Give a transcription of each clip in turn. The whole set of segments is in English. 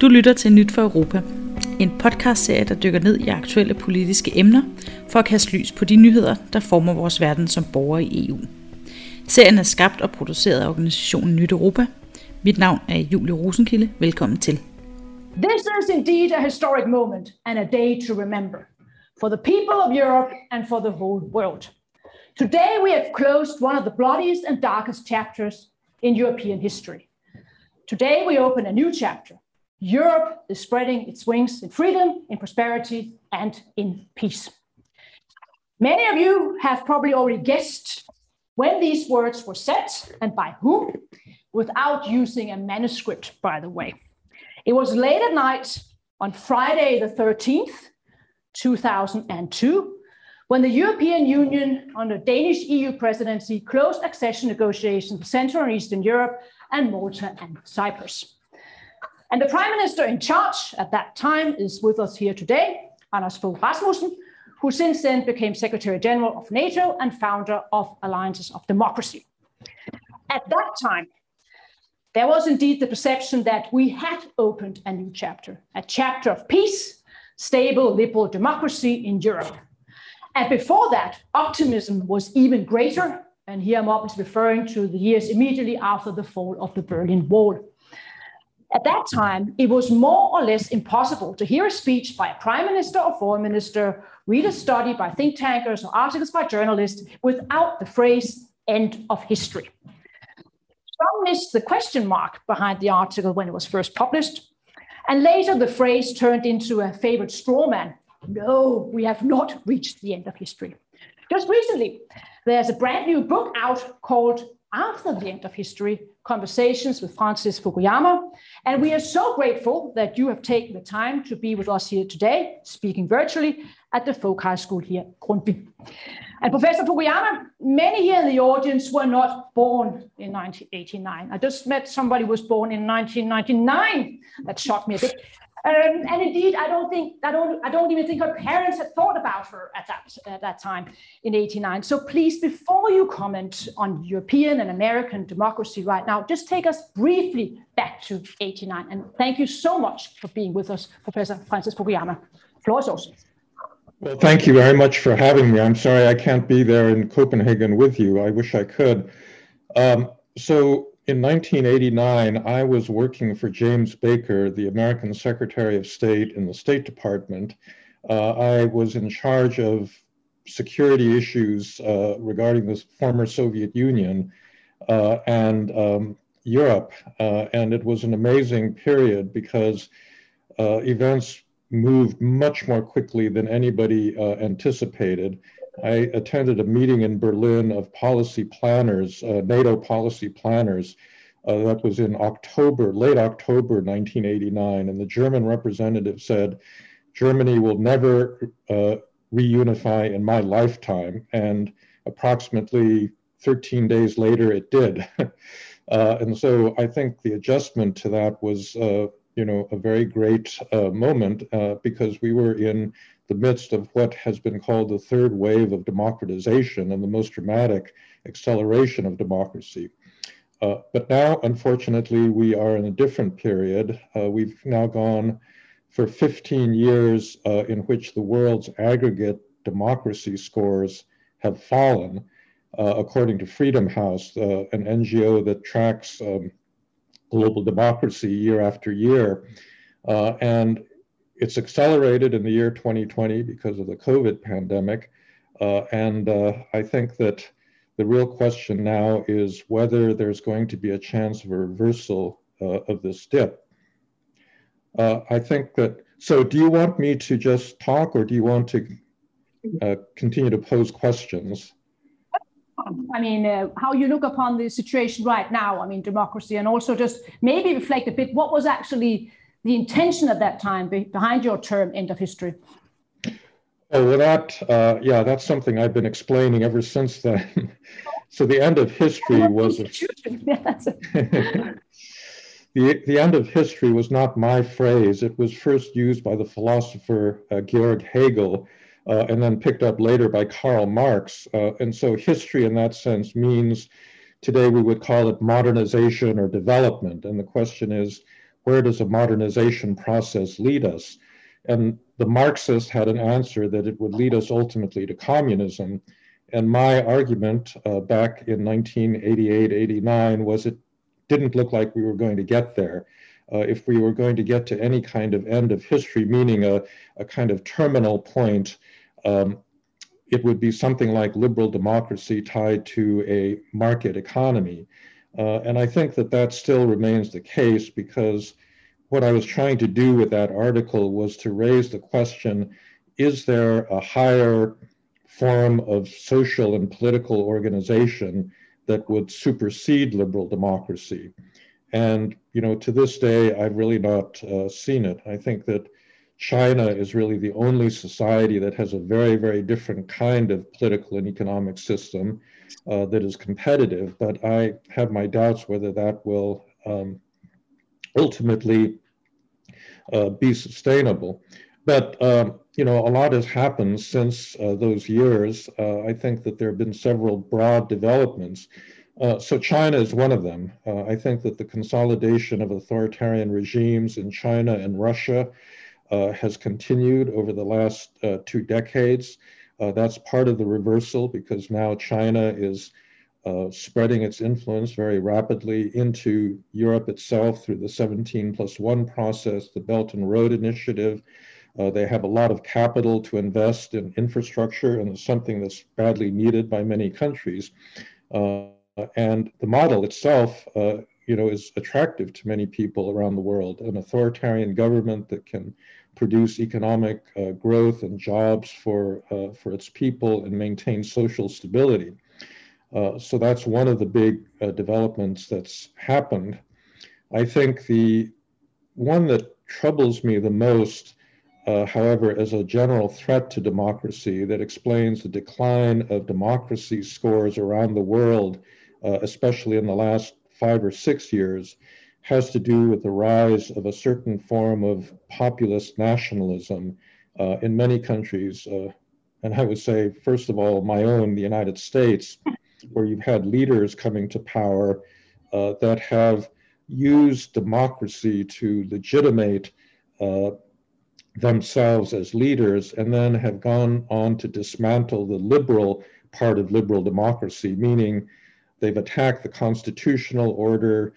Du lytter til Nyt for Europa, en podcastserie, der dykker ned i aktuelle politiske emner for at kaste lys på de nyheder, der former vores verden som borgere i EU. Serien er skabt og produceret af organisationen Nyt Europa. Mit navn er Julie Rosenkilde. Velkommen til. This is indeed a historic moment and a day to remember for the people of Europe and for the whole world. Today we have closed one of the bloodiest and darkest chapters in European history. Today we open a new chapter Europe is spreading its wings in freedom, in prosperity, and in peace. Many of you have probably already guessed when these words were said and by whom, without using a manuscript, by the way. It was late at night on Friday, the 13th, 2002, when the European Union, under Danish EU presidency, closed accession negotiations with Central and Eastern Europe and Malta and Cyprus. And the prime minister in charge at that time is with us here today, Anders Fogh Rasmussen, who since then became Secretary General of NATO and founder of Alliances of Democracy. At that time, there was indeed the perception that we had opened a new chapter, a chapter of peace, stable liberal democracy in Europe. And before that, optimism was even greater. And here I'm obviously referring to the years immediately after the fall of the Berlin Wall. At that time, it was more or less impossible to hear a speech by a prime minister or foreign minister, read a study by think tankers or articles by journalists without the phrase end of history. Some missed the question mark behind the article when it was first published. And later, the phrase turned into a favorite straw man. No, we have not reached the end of history. Just recently, there's a brand new book out called After the End of History Conversations with Francis Fukuyama. And we are so grateful that you have taken the time to be with us here today, speaking virtually at the Folk High School here, Grundtvig. And Professor Fukuyama, many here in the audience were not born in 1989. I just met somebody who was born in 1999. That shocked me a bit. Um, and indeed, I don't think I don't I don't even think her parents had thought about her at that at that time in '89. So please, before you comment on European and American democracy right now, just take us briefly back to '89. And thank you so much for being with us, Professor Francis Fukuyama. Floor is yours. Well, thank you very much for having me. I'm sorry I can't be there in Copenhagen with you. I wish I could. Um, so in 1989, I was working for James Baker, the American Secretary of State in the State Department. Uh, I was in charge of security issues uh, regarding the former Soviet Union uh, and um, Europe. Uh, and it was an amazing period because uh, events moved much more quickly than anybody uh, anticipated. I attended a meeting in Berlin of policy planners, uh, NATO policy planners. Uh, that was in October, late October 1989. And the German representative said, Germany will never uh, reunify in my lifetime. And approximately 13 days later, it did. Uh, and so I think the adjustment to that was, uh, you know, a very great uh, moment because we were in the midst of what has been called the third wave of democratization and the most dramatic acceleration of democracy. Uh, but now, unfortunately, we are in a different period. Uh, we've now gone for 15 years uh, in which the world's aggregate democracy scores have fallen, uh, according to Freedom House, uh, an NGO that tracks um, global democracy year after year. Uh, and it's accelerated in the year 2020 because of the COVID pandemic. Uh, and uh, I think that the real question now is whether there's going to be a chance of a reversal uh, of this dip. Uh, I think that, so do you want me to just talk or do you want to uh, continue to pose questions? I mean, uh, how you look upon the situation right now, I mean, democracy, and also just maybe reflect a bit what was actually the intention at that time behind your term end of history? Oh, well, that, uh, yeah, that's something I've been explaining ever since then. so the end of history was. the, the end of history was not my phrase. It was first used by the philosopher uh, Georg Hegel uh, and then picked up later by Karl Marx. Uh, and so history in that sense means today we would call it modernization or development. And the question is, where does a modernization process lead us? And the Marxists had an answer that it would lead us ultimately to communism. And my argument uh, back in 1988, 89 was it didn't look like we were going to get there. Uh, if we were going to get to any kind of end of history, meaning a, a kind of terminal point, um, it would be something like liberal democracy tied to a market economy. Uh, and I think that that still remains the case because what I was trying to do with that article was to raise the question is there a higher form of social and political organization that would supersede liberal democracy? And, you know, to this day, I've really not uh, seen it. I think that China is really the only society that has a very, very different kind of political and economic system uh, that is competitive. But I have my doubts whether that will um, ultimately uh, be sustainable. But um, you know, a lot has happened since uh, those years. Uh, I think that there have been several broad developments. Uh, so China is one of them. Uh, I think that the consolidation of authoritarian regimes in China and Russia has continued over the last uh, two decades. Uh, that's part of the reversal because now China is uh, spreading its influence very rapidly into Europe itself through the 17 plus 1 process, the Belt and Road Initiative. Uh, they have a lot of capital to invest in infrastructure, and it's something that's badly needed by many countries. Uh, and the model itself, you know, is attractive to many people around the world. An authoritarian government that can produce economic uh, growth and jobs for, uh, for its people and maintain social stability. Uh, so that's one of the big uh, developments that's happened. I think the one that troubles me the most, uh, however, as a general threat to democracy that explains the decline of democracy scores around the world, uh, especially in the last five or six years, has to do with the rise of a certain form of populist nationalism uh, in many countries. Uh, and I would say, first of all, my own, the United States, where you've had leaders coming to power uh, that have used democracy to legitimate uh, themselves as leaders and then have gone on to dismantle the liberal part of liberal democracy, meaning they've attacked the constitutional order,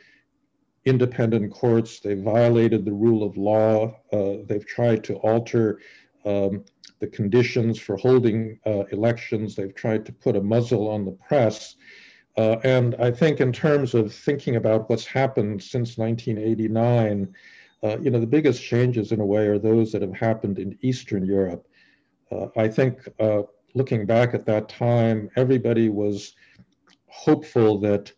independent courts. They violated the rule of law. Uh, they've tried to alter um, the conditions for holding uh, elections. They've tried to put a muzzle on the press. Uh, and I think, in terms of thinking about what's happened since 1989, uh, you know, the biggest changes in a way are those that have happened in Eastern Europe. Uh, I think uh, looking back at that time, everybody was hopeful that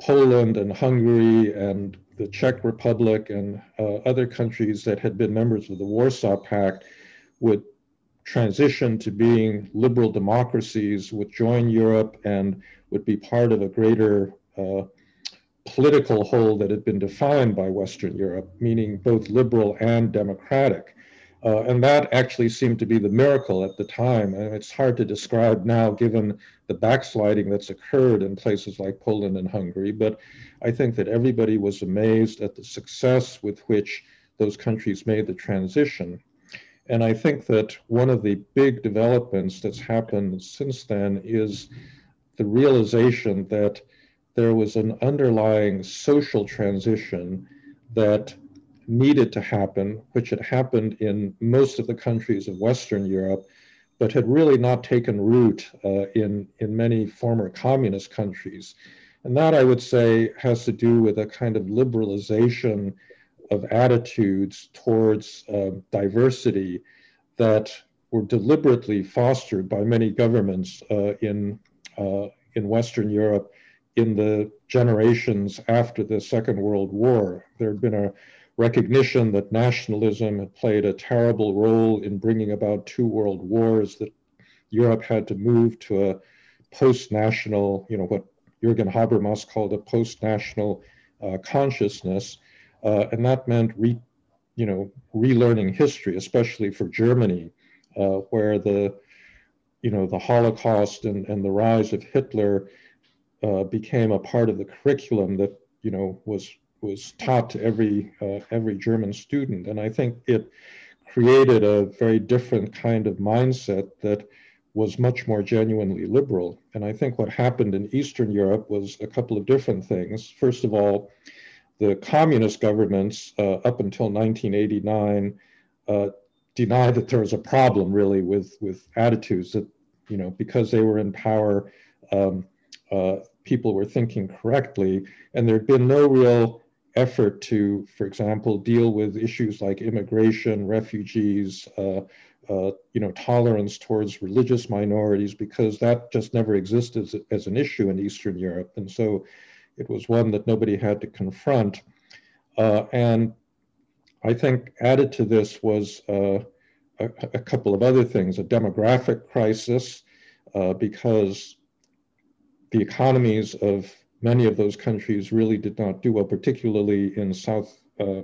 Poland and Hungary and the Czech Republic and uh, other countries that had been members of the Warsaw Pact would transition to being liberal democracies, would join Europe, and would be part of a greater uh, political whole that had been defined by Western Europe, meaning both liberal and democratic. Uh, and that actually seemed to be the miracle at the time. And it's hard to describe now given the backsliding that's occurred in places like Poland and Hungary. But I think that everybody was amazed at the success with which those countries made the transition. And I think that one of the big developments that's happened since then is the realization that there was an underlying social transition that needed to happen, which had happened in most of the countries of Western Europe, but had really not taken root uh, in, in many former communist countries. And that, I would say, has to do with a kind of liberalization of attitudes towards uh, diversity that were deliberately fostered by many governments uh, in, uh, in Western Europe in the generations after the Second World War. There had been a recognition that nationalism had played a terrible role in bringing about two world wars, that Europe had to move to a post national, you know, what Jürgen Habermas called a post national uh, consciousness. Uh, and that meant re, you know, relearning history, especially for Germany, uh, where the, you know, the Holocaust and, and the rise of Hitler uh, became a part of the curriculum that, you know, was was taught to every uh, every German student, and I think it created a very different kind of mindset that was much more genuinely liberal. And I think what happened in Eastern Europe was a couple of different things. First of all, the communist governments uh, up until 1989 uh, denied that there was a problem really with with attitudes that you know because they were in power. Um, uh, people were thinking correctly, and there'd been no real effort to, for example, deal with issues like immigration, refugees, uh, uh, you know, tolerance towards religious minorities, because that just never existed as, as, an issue in Eastern Europe. And so it was one that nobody had to confront. Uh, and I think added to this was uh, a, a, couple of other things, a demographic crisis, uh, because the economies of many of those countries really did not do well, particularly in South uh,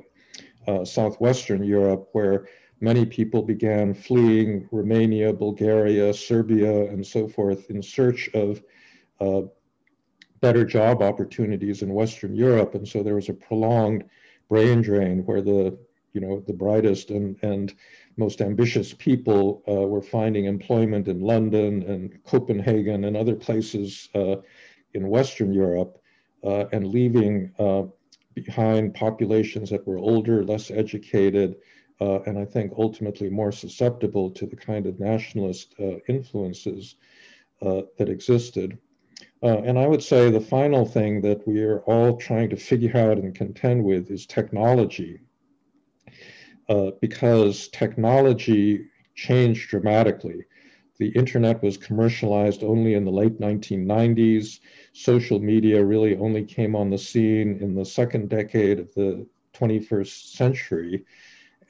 uh, southwestern Europe, where many people began fleeing Romania, Bulgaria, Serbia, and so forth in search of uh, better job opportunities in Western Europe. And so there was a prolonged brain drain where the you know the brightest and and most ambitious people uh, were finding employment in London and Copenhagen and other places uh, in Western Europe uh, and leaving uh, behind populations that were older, less educated, uh, and I think ultimately more susceptible to the kind of nationalist uh, influences that existed. and I would say the final thing that we are all trying to figure out and contend with is technology uh, because technology changed dramatically. The internet was commercialized only in the late 1990s. Social media really only came on the scene in the second decade of the 21st century.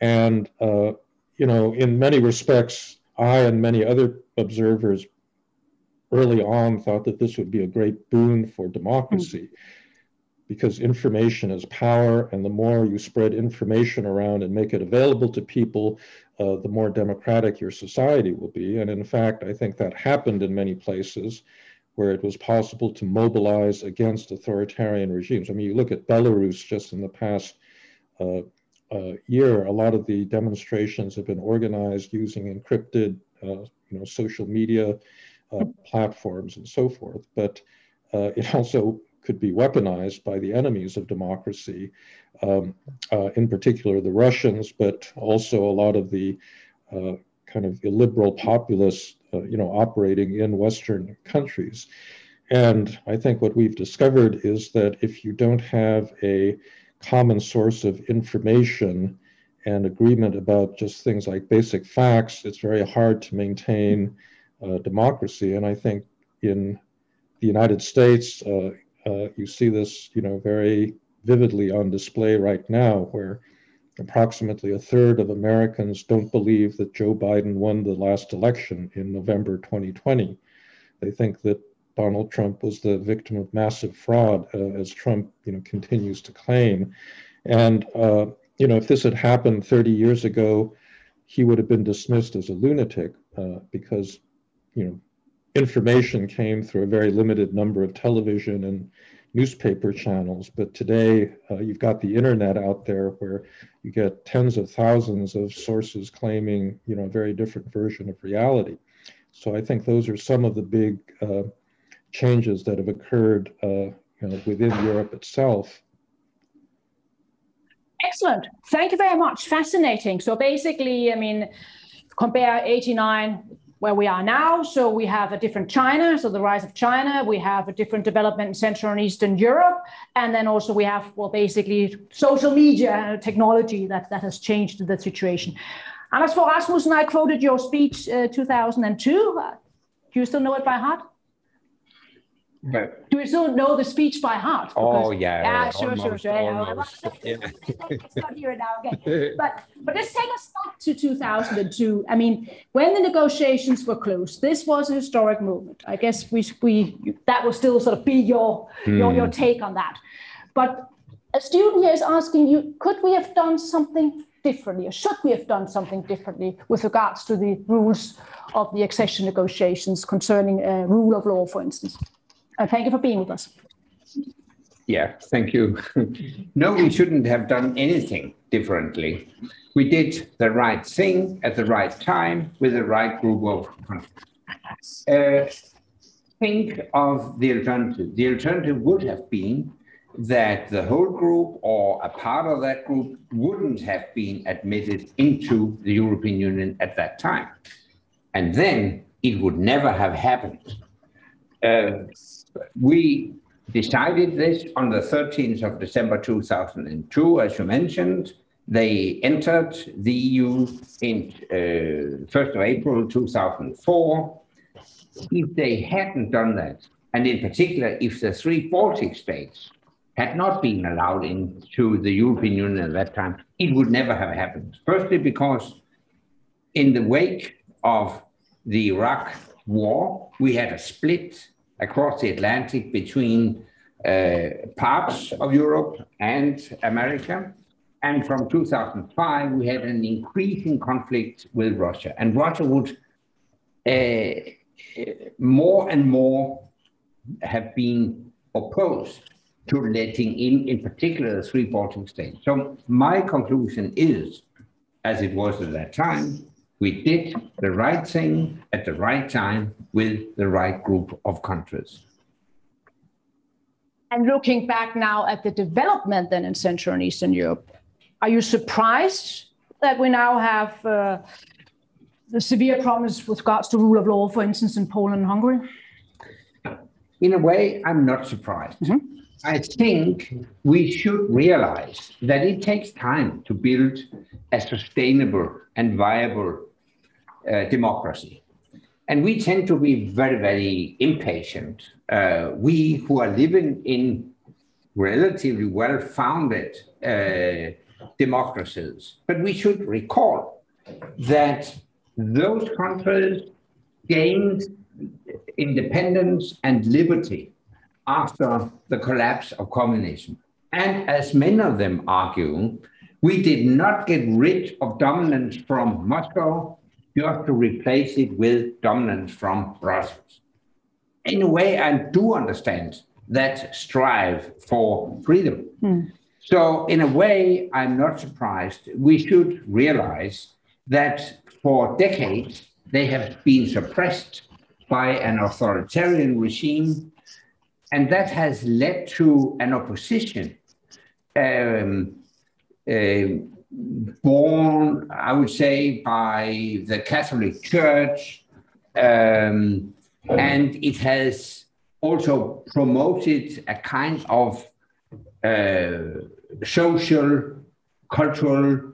And, uh, you know, in many respects, I and many other observers early on thought that this would be a great boon for democracy. Mm because information is power, and the more you spread information around and make it available to people, uh, the more democratic your society will be. And in fact, I think that happened in many places where it was possible to mobilize against authoritarian regimes. I mean, you look at Belarus just in the past uh, uh, year, a lot of the demonstrations have been organized using encrypted, uh, you know, social media uh, platforms and so forth. But uh, it also could be weaponized by the enemies of democracy, um, uh, in particular the Russians, but also a lot of the uh, kind of illiberal populists, uh, you know, operating in Western countries. And I think what we've discovered is that if you don't have a common source of information and agreement about just things like basic facts, it's very hard to maintain uh, democracy. And I think in the United States, uh, uh, you see this, you know, very vividly on display right now, where approximately a third of Americans don't believe that Joe Biden won the last election in November 2020. They think that Donald Trump was the victim of massive fraud, uh, as Trump, you know, continues to claim. And uh, you know, if this had happened 30 years ago, he would have been dismissed as a lunatic uh, because, you know, information came through a very limited number of television and newspaper channels. But today, uh, you've got the internet out there where you get tens of thousands of sources claiming, you know, a very different version of reality. So I think those are some of the big uh, changes that have occurred, uh, you know, within Europe itself. Excellent. Thank you very much. Fascinating. So basically, I mean, compare 89 where we are now. So we have a different China, so the rise of China. We have a different development in Central and Eastern Europe, and then also we have well, basically social media technology that that has changed the situation. Anders Fogh Rasmussen, I quoted your speech uh, 2002. Uh, do you still know it by heart? But, Do we still know the speech by heart? oh yeah. Yeah, sure, almost, sure, sure. Almost, yeah. not here now. Okay. But but let's take us back to 2002. I mean, when the negotiations were closed, this was a historic moment. I guess we we that will still sort of be your mm. your your hmm. take on that. But a student here is asking you, could we have done something differently, or should we have done something differently with regards to the rules of the accession negotiations concerning uh, rule of law, for instance? Uh, thank you for being with us. Yeah, thank you. no, we shouldn't have done anything differently. We did the right thing at the right time with the right group of countries. Uh, think of the alternative. The alternative would have been that the whole group or a part of that group wouldn't have been admitted into the European Union at that time. And then it would never have happened. Uh, we decided this on the 13th of December 2002, as you mentioned. They entered the EU in uh, 1st of April 2004. If they hadn't done that, and in particular, if the three Baltic states had not been allowed into the European Union at that time, it would never have happened. Firstly, because in the wake of the Iraq war, we had a split across the Atlantic between uh, parts of Europe and America. And from 2005, we had an increasing conflict with Russia. And Russia would uh, more and more have been opposed to letting in, in particular, the three Baltic states. So my conclusion is, as it was at that time, we did the right thing at the right time with the right group of countries. And looking back now at the development then in Central and Eastern Europe, are you surprised that we now have uh, the severe problems with regards to rule of law, for instance, in Poland and Hungary? In a way, I'm not surprised. Mm-hmm. I think we should realize that it takes time to build a sustainable and viable uh, democracy. And we tend to be very, very impatient. Uh, we who are living in relatively well founded uh, democracies, but we should recall that those countries gained independence and liberty after the collapse of communism. And as many of them argue, we did not get rid of dominance from Moscow just to replace it with dominance from Brussels. In a way, I do understand that strive for freedom. Mm. So, in a way, I'm not surprised. We should realize that for decades, they have been suppressed by an authoritarian regime, and that has led to an opposition um, born, I would say, by the Catholic Church, um, and it has also promoted a kind of uh, social, cultural,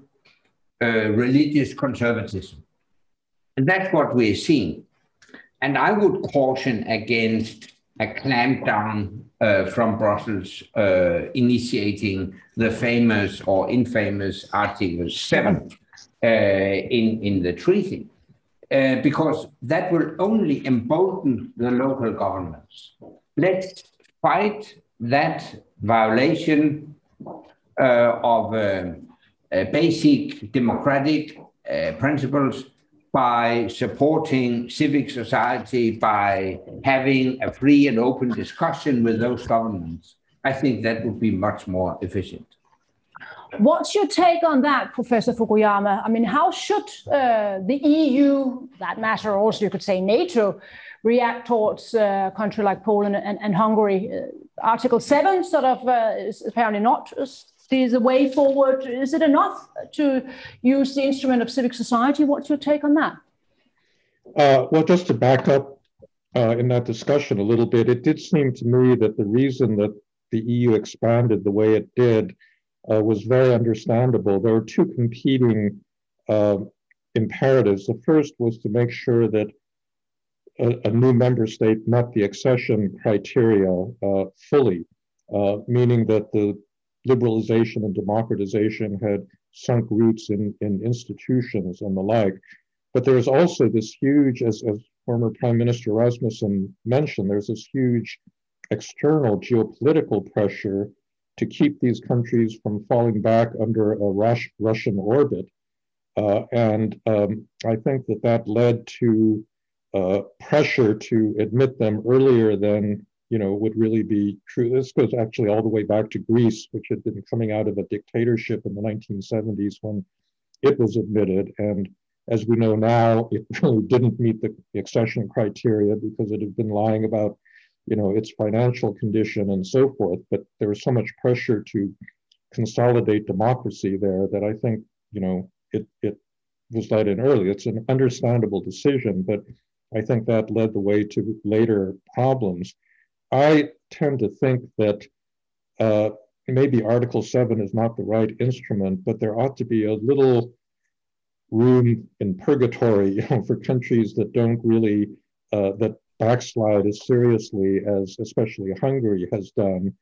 uh, religious conservatism. And that's what we're seeing. And I would caution against a clampdown uh, from Brussels uh, initiating the famous or infamous Article 7 uh, in, in the treaty, uh, because that will only embolden the local governments. Let's fight that violation uh, of um, basic democratic principles by supporting civic society, by having a free and open discussion with those governments, I think that would be much more efficient. What's your take on that, Professor Fukuyama? I mean, how should uh, the EU, that matter also, you could say NATO, react towards uh, a country like Poland and, and Hungary? Uh, Article 7 sort of uh, is apparently not the way forward? Is it enough to use the instrument of civic society? What's your take on that? Uh, well, just to back up uh, in that discussion a little bit, it did seem to me that the reason that the EU expanded the way it did uh, was very understandable. There were two competing uh, imperatives. The first was to make sure that a, a new member state met the accession criteria uh, fully, uh, meaning that the liberalization and democratization had sunk roots in, in institutions and the like. But there's also this huge, as, as former Prime Minister Rasmussen mentioned, there's this huge external geopolitical pressure to keep these countries from falling back under a Rush, Russian orbit. Uh, and um, I think that that led to uh, pressure to admit them earlier than you know, would really be true. This goes actually all the way back to Greece, which had been coming out of a dictatorship in the 1970s when it was admitted. And as we know now, it really didn't meet the accession criteria because it had been lying about, you know, its financial condition and so forth. But there was so much pressure to consolidate democracy there that I think, you know, it, it was let in early. It's an understandable decision, but I think that led the way to later problems. I tend to think that uh, maybe Article 7 is not the right instrument, but there ought to be a little room in purgatory you know, for countries that don't really, uh, that backslide as seriously as especially Hungary has done.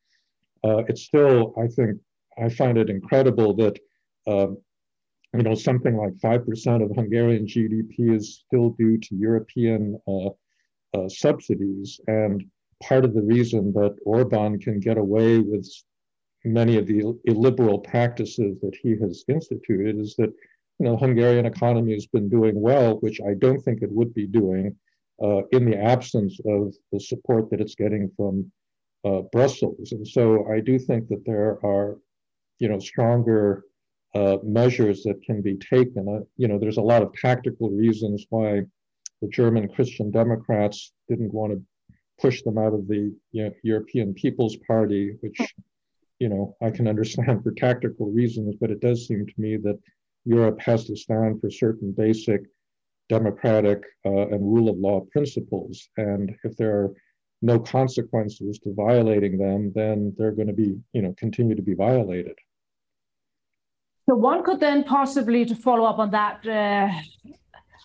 Uh, it's still, I think, I find it incredible that um, you know, something like 5% of Hungarian GDP is still due to European uh, uh, subsidies. And part of the reason that Orban can get away with many of the illiberal practices that he has instituted is that, you know, Hungarian economy has been doing well, which I don't think it would be doing uh, in the absence of the support that it's getting from uh, Brussels. And so I do think that there are, you know, stronger uh, measures that can be taken. Uh, you know, there's a lot of tactical reasons why the German Christian Democrats didn't want to push them out of the you know, European People's Party, which, you know, I can understand for tactical reasons, but it does seem to me that Europe has to stand for certain basic democratic uh, and rule of law principles. And if there are no consequences to violating them, then they're going to be, you know, continue to be violated. So one could then possibly, to follow up on that, uh,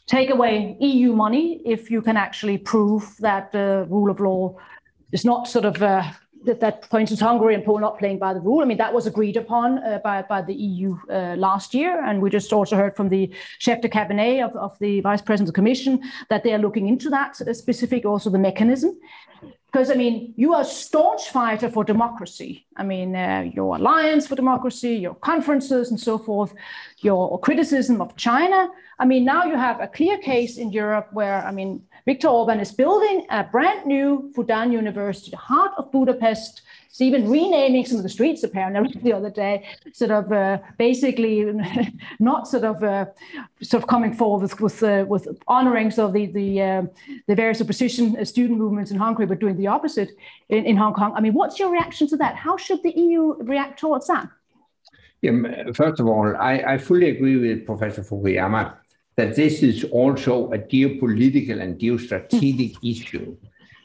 take away EU money if you can actually prove that the rule of law is not sort of uh, that, that, for instance, Hungary and Poland not playing by the rule. I mean, that was agreed upon uh, by, by the EU uh, last year. And we just also heard from the chef de cabinet of, of the vice president of the commission that they are looking into that uh, specific, also the mechanism. Because, I mean, you are a staunch fighter for democracy. I mean, uh, your Alliance for Democracy, your conferences and so forth, your criticism of China. I mean, now you have a clear case in Europe where, I mean, Viktor Orban is building a brand new Fudan University, the heart of Budapest, He's even renaming some of the streets apparently the other day, sort of uh, basically not sort of uh, sort of coming forward with with, uh, with honoring so the the uh, the various opposition uh, student movements in Hungary, but doing the opposite in, in Hong Kong. I mean, what's your reaction to that? How should the EU react towards that? First of all, I, I fully agree with Professor Fukuyama that this is also a geopolitical and geostrategic issue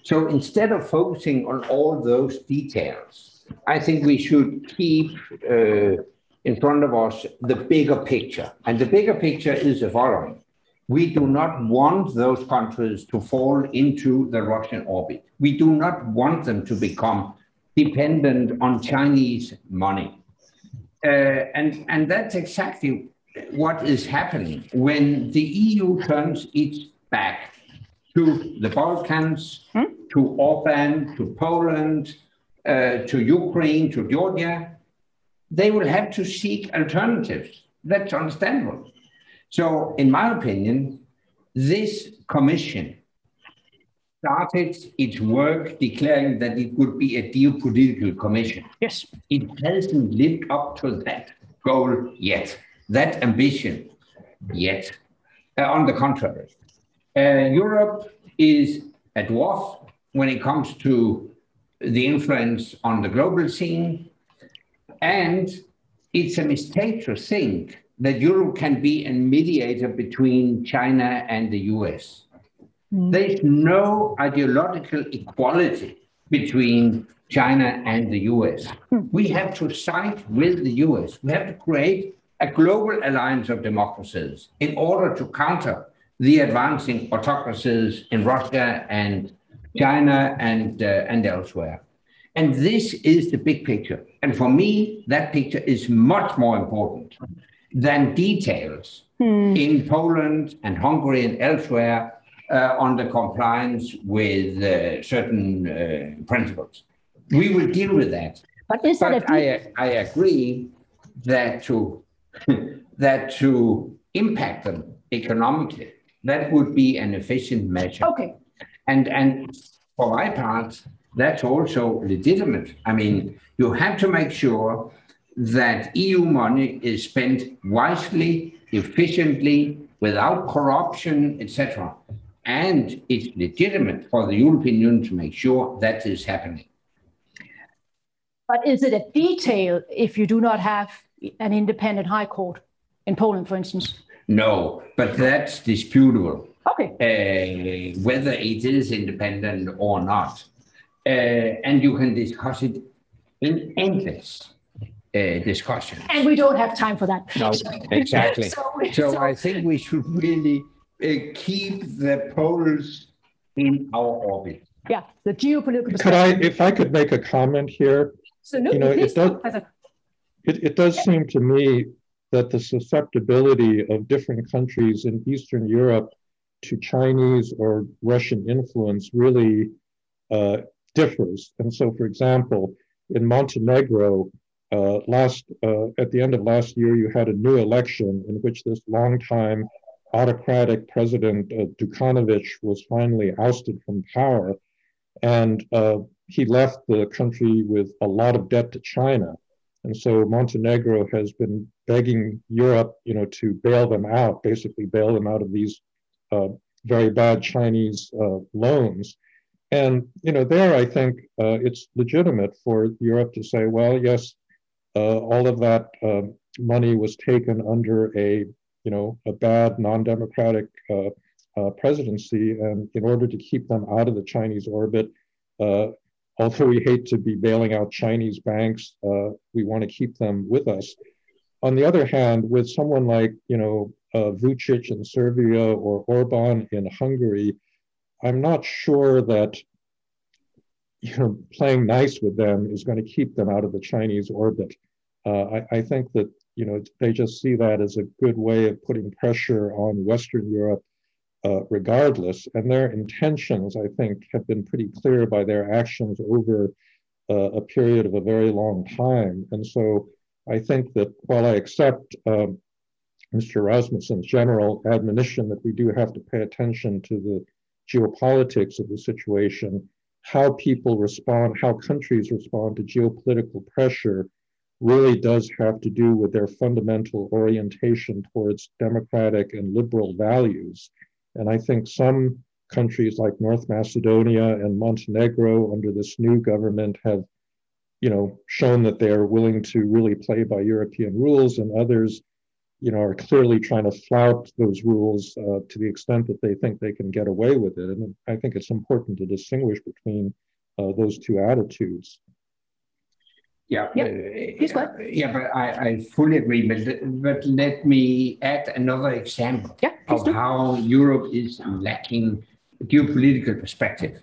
so instead of focusing on all those details, I think we should keep uh, in front of us the bigger picture. And the bigger picture is the following. We do not want those countries to fall into the Russian orbit. We do not want them to become dependent on Chinese money. Uh, and, and that's exactly what is happening when the EU turns its back to the Balkans, hmm? to Orban, to Poland, uh, to Ukraine, to Georgia, they will have to seek alternatives. That's understandable. So, in my opinion, this commission started its work declaring that it would be a geopolitical commission. Yes. It hasn't lived up to that goal yet, that ambition yet. Uh, on the contrary, uh, Europe is a dwarf when it comes to the influence on the global scene. And it's a mistake to think that Europe can be a mediator between China and the US. Mm. There's no ideological equality between China and the US. Mm. We have to side with the US. We have to create a global alliance of democracies in order to counter the advancing autocracies in Russia and China and, uh, and elsewhere. And this is the big picture. And for me, that picture is much more important than details hmm. in Poland and Hungary and elsewhere uh, on the compliance with uh, certain uh, principles. We will deal with that. But, but I, I agree that to, that to impact them economically, that would be an efficient measure. Okay. And, and for my part, that's also legitimate. I mean, you have to make sure that EU money is spent wisely, efficiently, without corruption, etc. And it's legitimate for the European Union to make sure that is happening. But is it a detail if you do not have an independent high court in Poland, for instance? No, but that's disputable. Okay. Uh, whether it is independent or not. Uh, and you can discuss it in endless uh, discussion. And we don't have time for that. No, exactly. so, so, so, I think we should really uh, keep the Poles in our orbit. Yeah, the geopolitical. Could I, if I could make a comment here? So, no, you know, it does, it, it does seem to me that the susceptibility of different countries in Eastern Europe to Chinese or Russian influence really uh, differs. And so, for example, in Montenegro, uh, last uh, at the end of last year, you had a new election in which this longtime autocratic president uh, Dukanovic was finally ousted from power, and uh, he left the country with a lot of debt to China. And so Montenegro has been begging Europe, you know, to bail them out, basically bail them out of these uh, very bad Chinese uh, loans. And you know, there I think uh, it's legitimate for Europe to say, well, yes, uh, all of that um, money was taken under a you know a bad non-democratic uh, uh, presidency, and in order to keep them out of the Chinese orbit, although we hate to be bailing out Chinese banks, we want to keep them with us. On the other hand, with someone like you know uh, Vucic in Serbia or Orban in Hungary, I'm not sure that you know playing nice with them is going to keep them out of the Chinese orbit. Uh, I, I, think that you know they just see that as a good way of putting pressure on Western Europe, uh, regardless. And their intentions, I think, have been pretty clear by their actions over uh, a period of a very long time. And so I think that while I accept um, Mr. Rasmussen's general admonition that we do have to pay attention to the geopolitics of the situation, how people respond, how countries respond to geopolitical pressure really does have to do with their fundamental orientation towards democratic and liberal values. And I think some countries like North Macedonia and Montenegro under this new government have you know shown that they are willing to really play by European rules and others you know, are clearly trying to flout those rules uh, to the extent that they think they can get away with it. And I think it's important to distinguish between uh, those two attitudes. Yeah, yeah, uh, yeah but I, I fully agree. But, but let me add another example yeah, of do. how Europe is lacking geopolitical perspective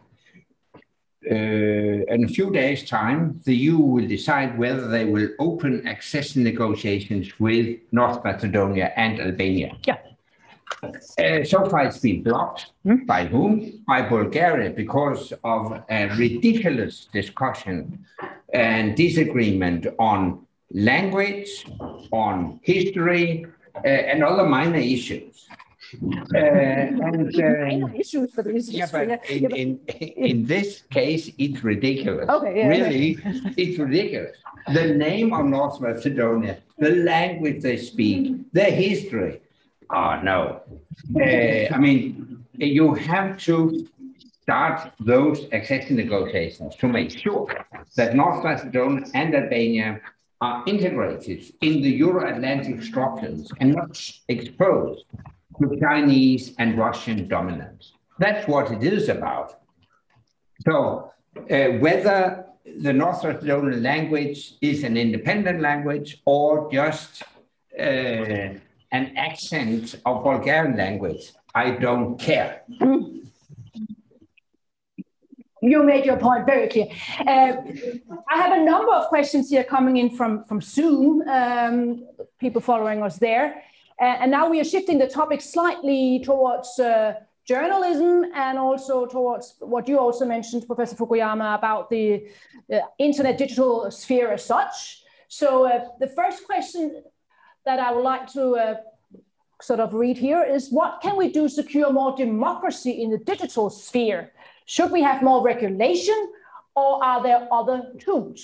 uh, in a few days' time, the EU will decide whether they will open accession negotiations with North Macedonia and Albania. Yeah. Uh, so far, it's been blocked. Mm. By whom? By Bulgaria, because of a ridiculous discussion and disagreement on language, on history, uh, and other minor issues. Uh, and uh, issues. Yeah, but in, in, in this case, it's ridiculous. Okay, yeah, really, it's ridiculous. The name of North Macedonia, the language they speak, their history. Oh no! Uh, I mean, you have to start those accession negotiations to make sure that North Macedonia and Albania are integrated in the Euro-Atlantic structures and not exposed to Chinese and Russian dominance. That's what it is about. So uh, whether the North Macedonian language is an independent language or just uh, an accent of Bulgarian language, I don't care. You made your point very clear. Uh, I have a number of questions here coming in from, from Zoom, um, people following us there. Uh, and now we are shifting the topic slightly towards uh, journalism and also towards what you also mentioned, Professor Fukuyama, about the internet digital sphere as such. So uh, the first question that I would like to uh, sort of read here is what can we do to secure more democracy in the digital sphere? Should we have more regulation or are there other tools?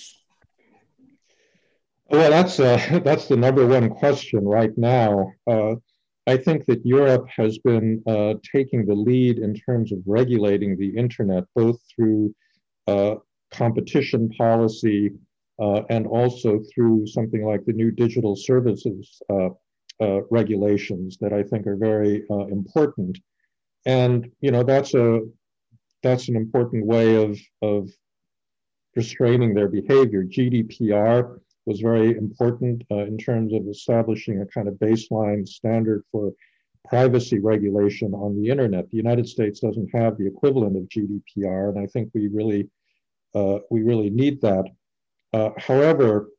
Well, that's uh, that's the number one question right now. Uh, I think that Europe has been uh, taking the lead in terms of regulating the internet, both through uh, competition policy and also through something like the new digital services uh, uh, regulations that I think are very uh, important. And you know that's a that's an important way of of restraining their behavior. GDPR was very important uh, in terms of establishing a kind of baseline standard for privacy regulation on the internet. The United States doesn't have the equivalent of GDPR, and I think we really uh, we really need that. Uh, however,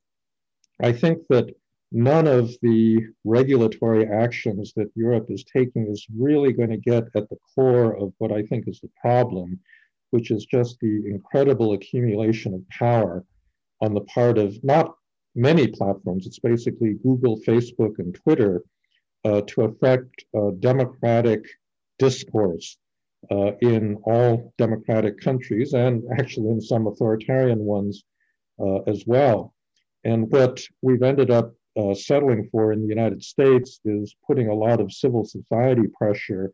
I think that none of the regulatory actions that Europe is taking is really going to get at the core of what I think is the problem, which is just the incredible accumulation of power on the part of not many platforms. It's basically Google, Facebook, and Twitter uh, to affect uh, democratic discourse uh, in all democratic countries and actually in some authoritarian ones as well. And what we've ended up uh, settling for in the United States is putting a lot of civil society pressure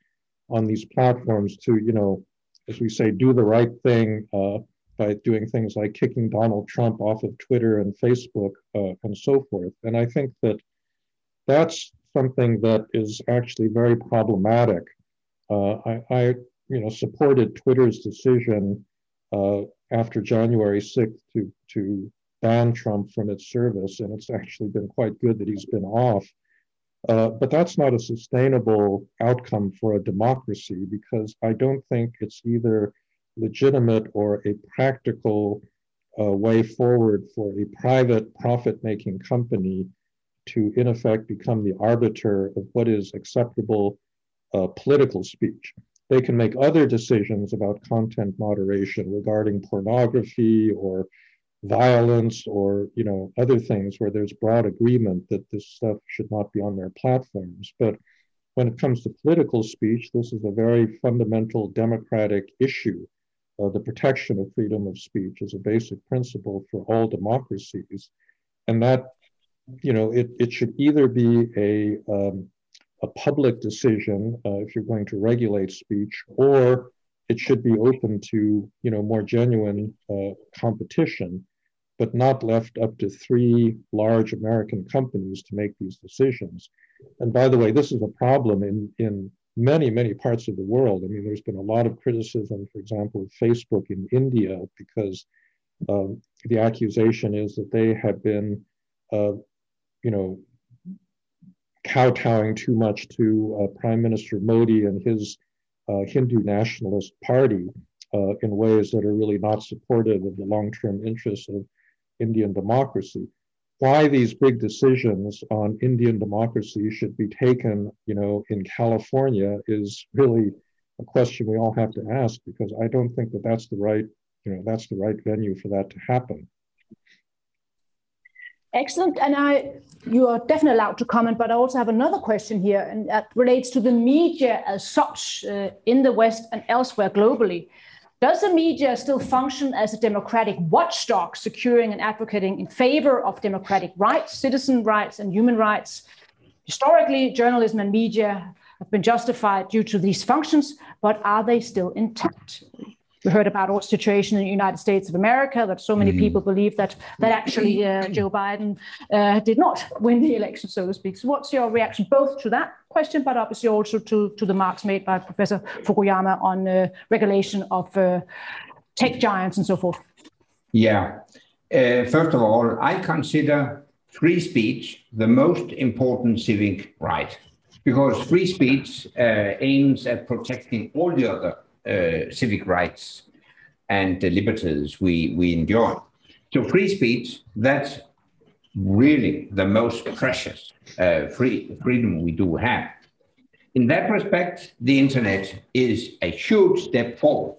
on these platforms to, you know, as we say, do the right thing, uh, by doing things like kicking Donald Trump off of Twitter and Facebook uh, and so forth. And I think that that's something that is actually very problematic. Uh, I, I, you know, supported Twitter's decision uh, after January 6th to, to ban Trump from its service, and it's actually been quite good that he's been off. Uh, but that's not a sustainable outcome for a democracy because I don't think it's either legitimate or a practical uh, way forward for a private profit making company to, in effect, become the arbiter of what is acceptable uh, political speech. They can make other decisions about content moderation regarding pornography or violence or you know other things where there's broad agreement that this stuff should not be on their platforms but when it comes to political speech this is a very fundamental democratic issue uh, the protection of freedom of speech is a basic principle for all democracies. And that, you know, it, it should either be a, um, a public decision uh, if you're going to regulate speech, or it should be open to, you know, more genuine uh, competition, but not left up to three large American companies to make these decisions. And by the way, this is a problem in, in many, many parts of the world. I mean, there's been a lot of criticism, for example, of Facebook in India because um, the accusation is that they have been, uh, you know, kowtowing too much to uh, Prime Minister Modi and his uh, Hindu nationalist party uh, in ways that are really not supportive of the long-term interests of Indian democracy why these big decisions on Indian democracy should be taken, you know, in California is really a question we all have to ask because I don't think that that's the right, you know, that's the right venue for that to happen. Excellent, and I, you are definitely allowed to comment, but I also have another question here, and that relates to the media as such uh, in the West and elsewhere globally. Does the media still function as a democratic watchdog, securing and advocating in favor of democratic rights, citizen rights, and human rights? Historically, journalism and media have been justified due to these functions, but are they still intact? We heard about our situation in the United States of America that so many mm. people believe that that actually uh, Joe Biden uh, did not win the election, so to speak. So, what's your reaction both to that question, but obviously also to to the marks made by Professor Fukuyama on uh, regulation of uh, tech giants and so forth? Yeah. Uh, first of all, I consider free speech the most important civic right because free speech uh, aims at protecting all the other uh, civic rights and liberties we, we enjoy. So free speech, that's really the most precious uh, free freedom we do have. In that respect, the internet is a huge step forward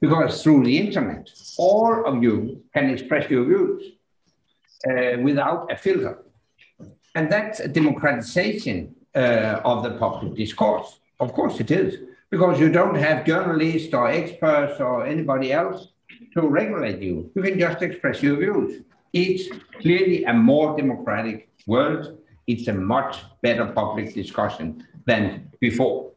because through the internet, all of you can express your views uh, without a filter. And that's a democratization uh, of the public discourse. Of course, it is because you don't have journalists or experts or anybody else to regulate you. You can just express your views. It's clearly a more democratic world. It's a much better public discussion than before.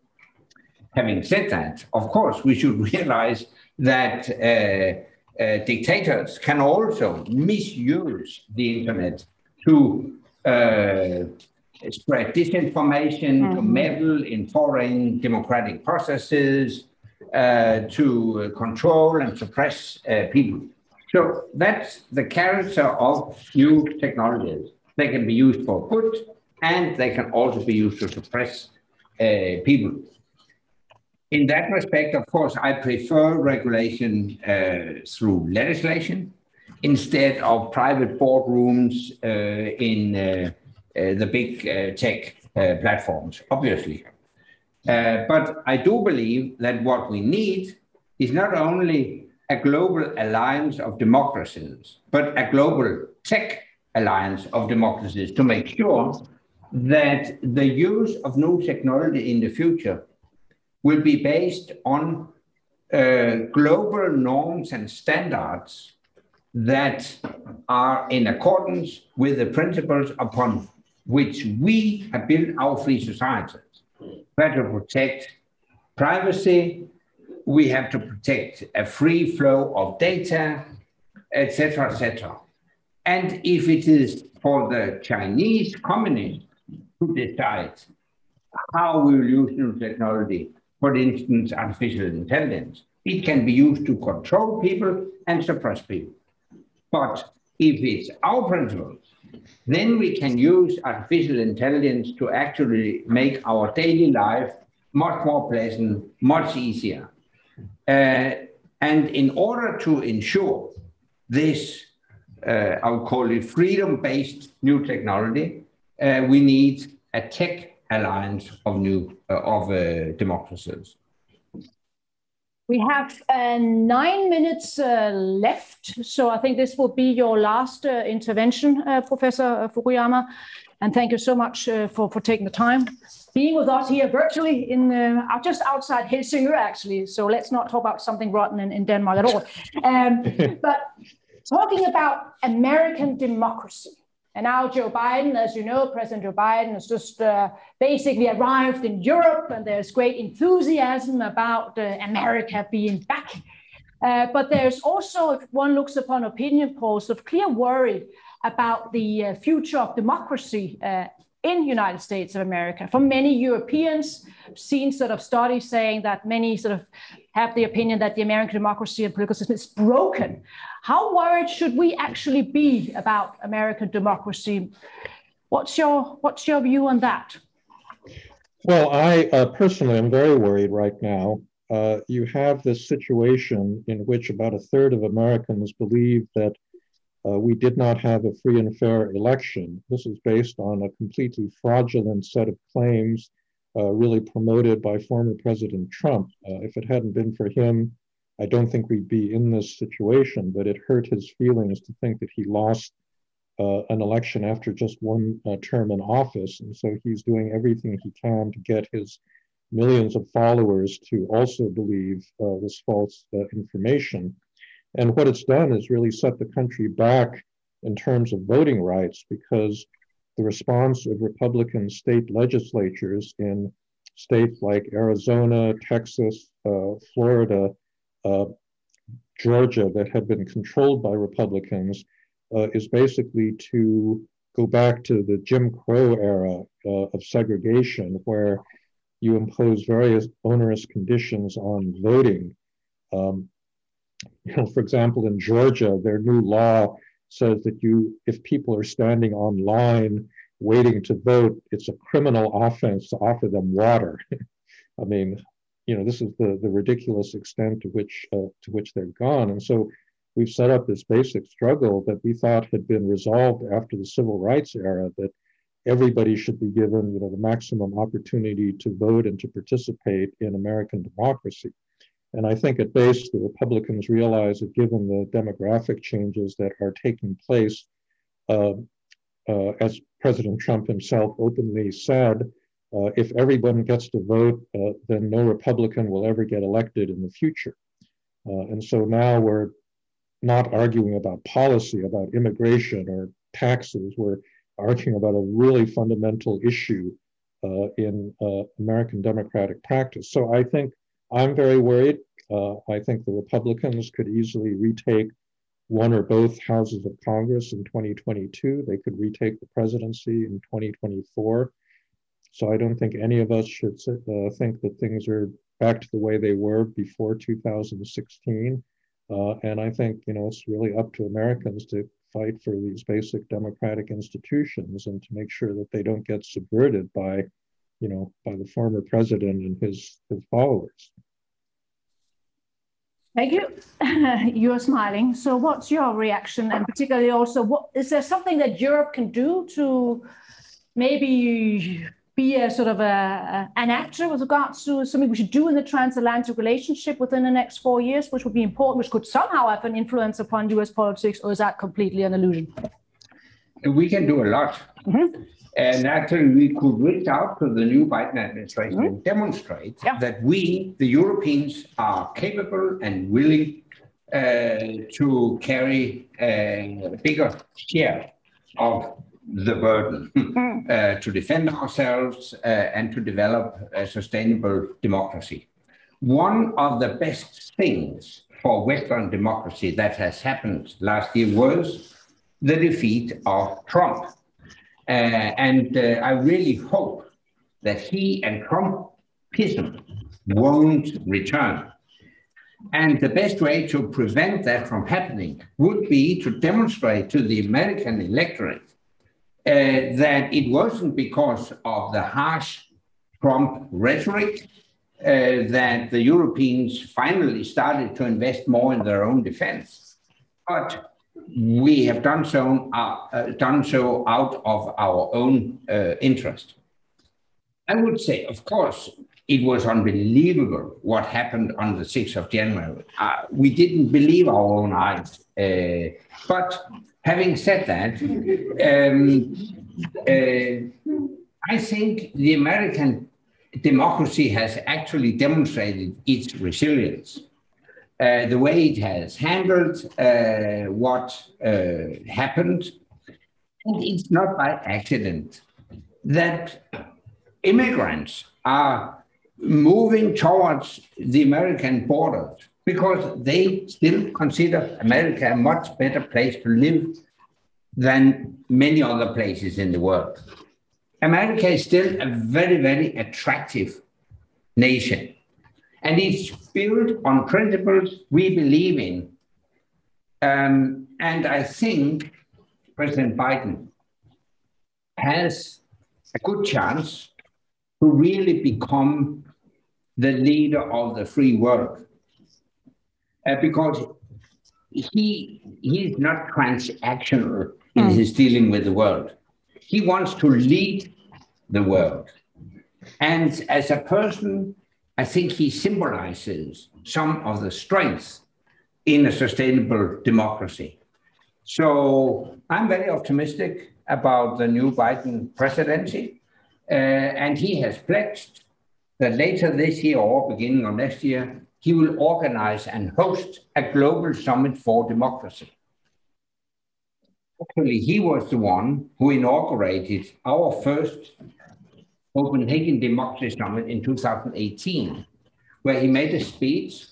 Having said that, of course, we should realize that uh, uh, dictators can also misuse the internet to uh, spread disinformation, mm-hmm. to meddle in foreign democratic processes, uh, to control and suppress uh, people. So that's the character of new technologies. They can be used for good, and they can also be used to suppress uh, people. In that respect, of course, I prefer regulation uh, through legislation instead of private boardrooms uh, in uh, the big uh, tech uh, platforms, obviously. but I do believe that what we need is not only a global alliance of democracies, but a global tech alliance of democracies to make sure that the use of new technology in the future will be based on uh, global norms and standards that are in accordance with the principles upon which we have built our free societies. We have to protect privacy, we have to protect a free flow of data, etc., etc. And if it is for the Chinese communists to decide how we will use new technology, for instance, artificial intelligence, it can be used to control people and suppress people. But if it's our principles then we can use artificial intelligence to actually make our daily life much more pleasant, much easier. Uh, and in order to ensure this, uh, I would call it freedom based new technology, uh, we need a tech alliance of new uh, of uh, democracies. We have uh, nine minutes uh, left, so I think this will be your last uh, intervention, uh, Professor Fukuyama. And thank you so much uh, for, for taking the time, being with us here virtually in uh, just outside Helsingør, actually. So let's not talk about something rotten in, in Denmark at all. Um, but talking about American democracy. And now Joe Biden, as you know, President Joe Biden has just uh, basically arrived in Europe, and there's great enthusiasm about uh, America being back. Uh, but there's also, if one looks upon opinion polls, of clear worry about the uh, future of democracy uh, in United States of America. For many Europeans, seen sort of studies saying that many sort of have the opinion that the American democracy and political system is broken. How worried should we actually be about American democracy? What's your what's your view on that? Well, I uh, personally am very worried right now. Uh, you have this situation in which about a third of Americans believe that uh, we did not have a free and fair election. This is based on a completely fraudulent set of claims, uh, really promoted by former President Trump. Uh, if it hadn't been for him, I don't think we'd be in this situation, but it hurt his feelings to think that he lost uh, an election after just one uh, term in office. And so he's doing everything he can to get his millions of followers to also believe uh, this false uh, information. And what it's done is really set the country back in terms of voting rights because the response of Republican state legislatures in states like Arizona, Texas, uh, Florida, Georgia that had been controlled by Republicans uh, is basically to go back to the Jim Crow era uh, of segregation, where you impose various onerous conditions on voting. Um, you know, for example, in Georgia, their new law says that you, if people are standing online waiting to vote, it's a criminal offense to offer them water. I mean, you know, this is the, the ridiculous extent to which uh, to which they've gone. And so we've set up this basic struggle that we thought had been resolved after the civil rights era that everybody should be given you know the maximum opportunity to vote and to participate in american democracy and i think at base the republicans realize that given the demographic changes that are taking place uh, uh, as president trump himself openly said uh, if everyone gets to vote, uh, then no Republican will ever get elected in the future. Uh, and so now we're not arguing about policy, about immigration or taxes. We're arguing about a really fundamental issue uh, in uh, American democratic practice. So I think I'm very worried. Uh, I think the Republicans could easily retake one or both houses of Congress in 2022. They could retake the presidency in 2024. So I don't think any of us should uh, think that things are back to the way they were before 2016. Uh, and I think you know it's really up to Americans to fight for these basic democratic institutions and to make sure that they don't get subverted by, you know, by the former president and his his followers. Thank you. You're smiling. So, what's your reaction, and particularly also, what is there something that Europe can do to maybe be a sort of a, an actor with regards to something we should do in the transatlantic relationship within the next four years, which would be important, which could somehow have an influence upon US politics, or is that completely an illusion? We can do a lot. Mm-hmm. And actually, we could reach out to the new Biden administration mm-hmm. and demonstrate yeah. that we, the Europeans, are capable and willing uh, to carry a bigger share of the burden mm. uh, to defend ourselves uh, and to develop a sustainable democracy. One of the best things for Western democracy that has happened last year was the defeat of Trump. Uh, and uh, I really hope that he and Trumpism won't return. And the best way to prevent that from happening would be to demonstrate to the American electorate that it wasn't because of the harsh Trump rhetoric uh, that the Europeans finally started to invest more in their own defense. But we have done so, uh, uh, done so out of our own uh, interest. I would say, of course, it was unbelievable what happened on the 6th of January. Uh, we didn't believe our own eyes. Uh, but having said that, um, uh, I think the American democracy has actually demonstrated its resilience. Uh, the way it has handled uh, what uh, happened. And it's not by accident that immigrants are moving towards the American borders because they still consider America a much better place to live than many other places in the world. America is still a very, very attractive nation. And it's built on principles we believe in. Um, and I think President Biden has a good chance to really become the leader of the free world uh, because he he's not transactional in mm. his dealing with the world. He wants to lead the world. And as a person, I think he symbolizes some of the strengths in a sustainable democracy. So I'm very optimistic about the new Biden presidency. Uh, and he has pledged that later this year or beginning of next year, he will organize and host a global summit for democracy. Actually, he was the one who inaugurated our first Copenhagen Democracy Summit in 2018, where he made a speech,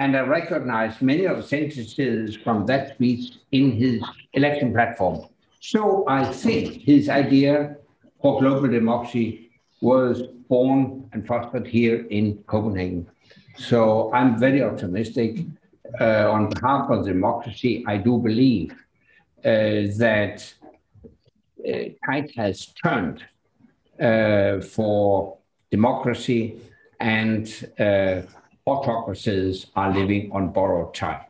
and I recognized many of the sentences from that speech in his election platform. So I think his idea for global democracy was born and fostered here in Copenhagen. So I'm very optimistic. Uh, on behalf of democracy, I do believe uh, that uh, tide has turned uh, for democracy and uh, autocracies are living on borrowed time.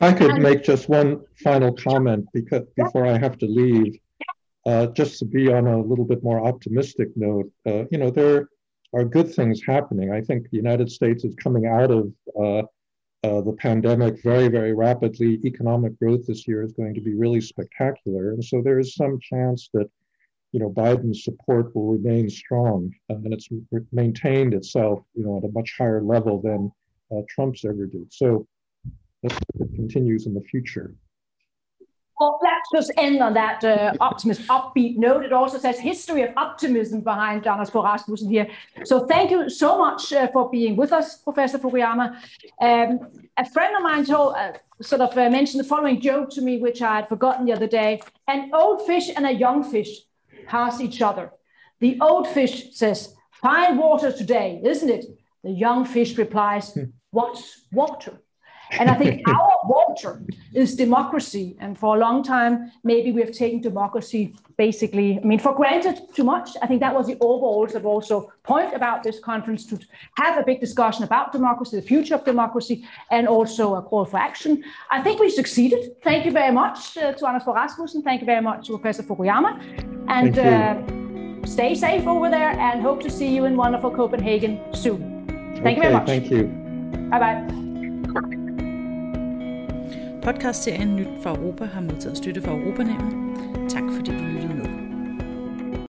I could make just one final comment because before I have to leave, uh, just to be on a little bit more optimistic note. Uh, you know, there are good things happening. I think the United States is coming out of uh, uh, the pandemic very, very rapidly. Economic growth this year is going to be really spectacular. And so there is some chance that, you know, Biden's support will remain strong uh, and it's maintained itself, you know, at a much higher level than uh, Trump's ever did. So let's hope it continues in the future. Well, let's just end on that uh, optimist, upbeat note. It also says history of optimism behind Anders Fogh Rasmussen here. So thank you so much uh, for being with us, Professor Fukuyama. Um, a friend of mine told, uh, sort of uh, mentioned the following joke to me, which I had forgotten the other day. An old fish and a young fish pass each other. The old fish says, fine water today, isn't it? The young fish replies, hmm. what's water? And I think our water is democracy. And for a long time, maybe we have taken democracy basically, I mean, for granted too much. I think that was the overall sort of also point about this conference to have a big discussion about democracy, the future of democracy, and also a call for action. I think we succeeded. Thank you very much uh, to Anders Fogh Rasmussen. Thank you very much to Professor Fukuyama. And uh, stay safe over there and hope to see you in wonderful Copenhagen soon. Thank okay, you very much. Thank you. Bye bye. Podcastserien Nyt fra Europa har modtaget støtte fra Europanævnet.